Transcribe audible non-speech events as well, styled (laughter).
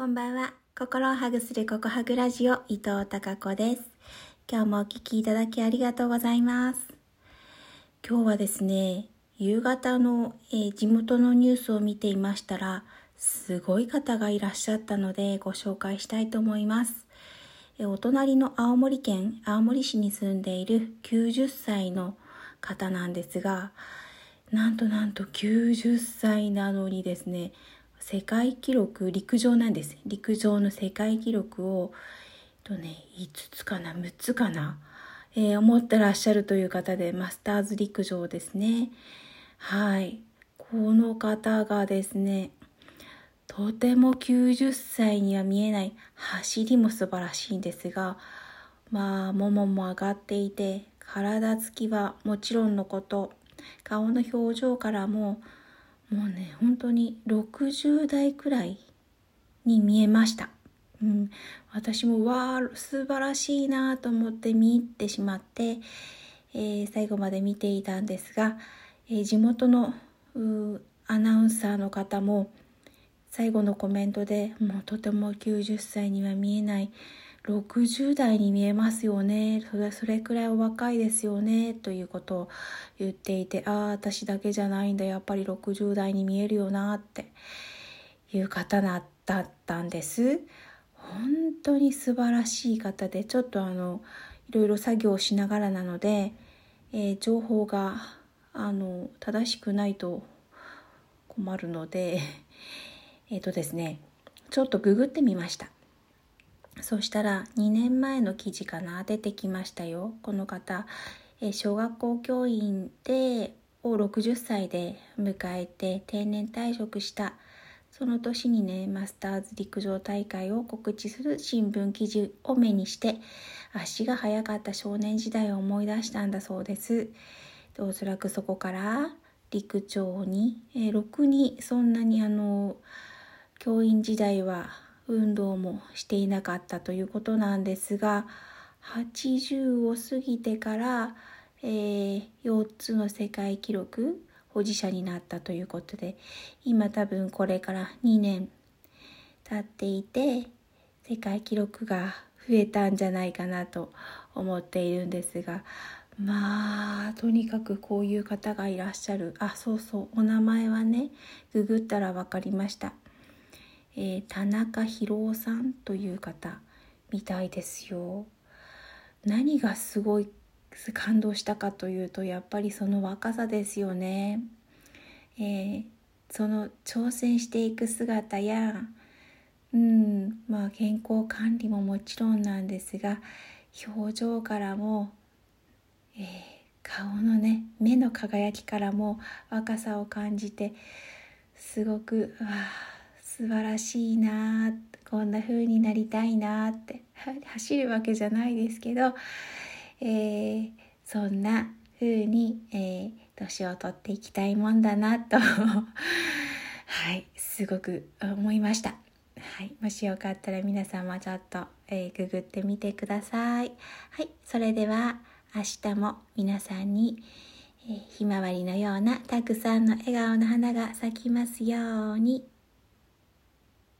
こんばんは。心をハグするココハグラジオ伊藤孝子です。今日もお聴きいただきありがとうございます。今日はですね、夕方の、えー、地元のニュースを見ていましたら、すごい方がいらっしゃったのでご紹介したいと思います。えお隣の青森県青森市に住んでいる90歳の方なんですが、なんとなんと90歳なのにですね、世界記録陸上なんです。陸上の世界記録をとね5つかな6つかな、えー、思ってらっしゃるという方でマスターズ陸上ですね。はい。この方がですねとても90歳には見えない走りも素晴らしいんですがまあももも上がっていて体つきはもちろんのこと顔の表情からももうね本当に60代くらいに見えました、うん、私もわあ素晴らしいなと思って見入ってしまって、えー、最後まで見ていたんですが、えー、地元のアナウンサーの方も最後のコメントでもうとても90歳には見えない60代に見えますよね。それそれくらいお若いですよね。ということを言っていてああ私だけじゃないんだ。やっぱり60代に見えるよなって。いう方だったんです。本当に素晴らしい方でちょっとあのいろいろ作業しながらなので、えー、情報があの正しくないと困るのでえっ、とですねちょっとググってみました。そしたら2年前の記事かな出てきましたよ。この方、え小学校教員でを60歳で迎えて定年退職した。その年にねマスターズ陸上大会を告知する新聞記事を目にして足が速かった少年時代を思い出したんだそうです。おそらくそこから陸上に、え、ろくにそんなにあの教員時代は運動もしていなかったということなんですが80を過ぎてから、えー、4つの世界記録保持者になったということで今多分これから2年経っていて世界記録が増えたんじゃないかなと思っているんですがまあとにかくこういう方がいらっしゃる。あそうそうお名前はねググったら分かりました。えー、田中博夫さんという方みたいですよ。何がすごい感動したかというとやっぱりその若さですよね。えー、その挑戦していく姿や、うんまあ、健康管理ももちろんなんですが表情からも、えー、顔のね目の輝きからも若さを感じてすごくわあ素晴らしいなこんな風になりたいなって (laughs) 走るわけじゃないですけど、えー、そんな風に、えー、年を取っていきたいもんだなと (laughs) はいすごく思いました。はい、もしよかったら皆さんもちょっと、えー、ググってみてください。はい、それでは明日も皆さんに、えー、ひまわりのようなたくさんの笑顔の花が咲きますように。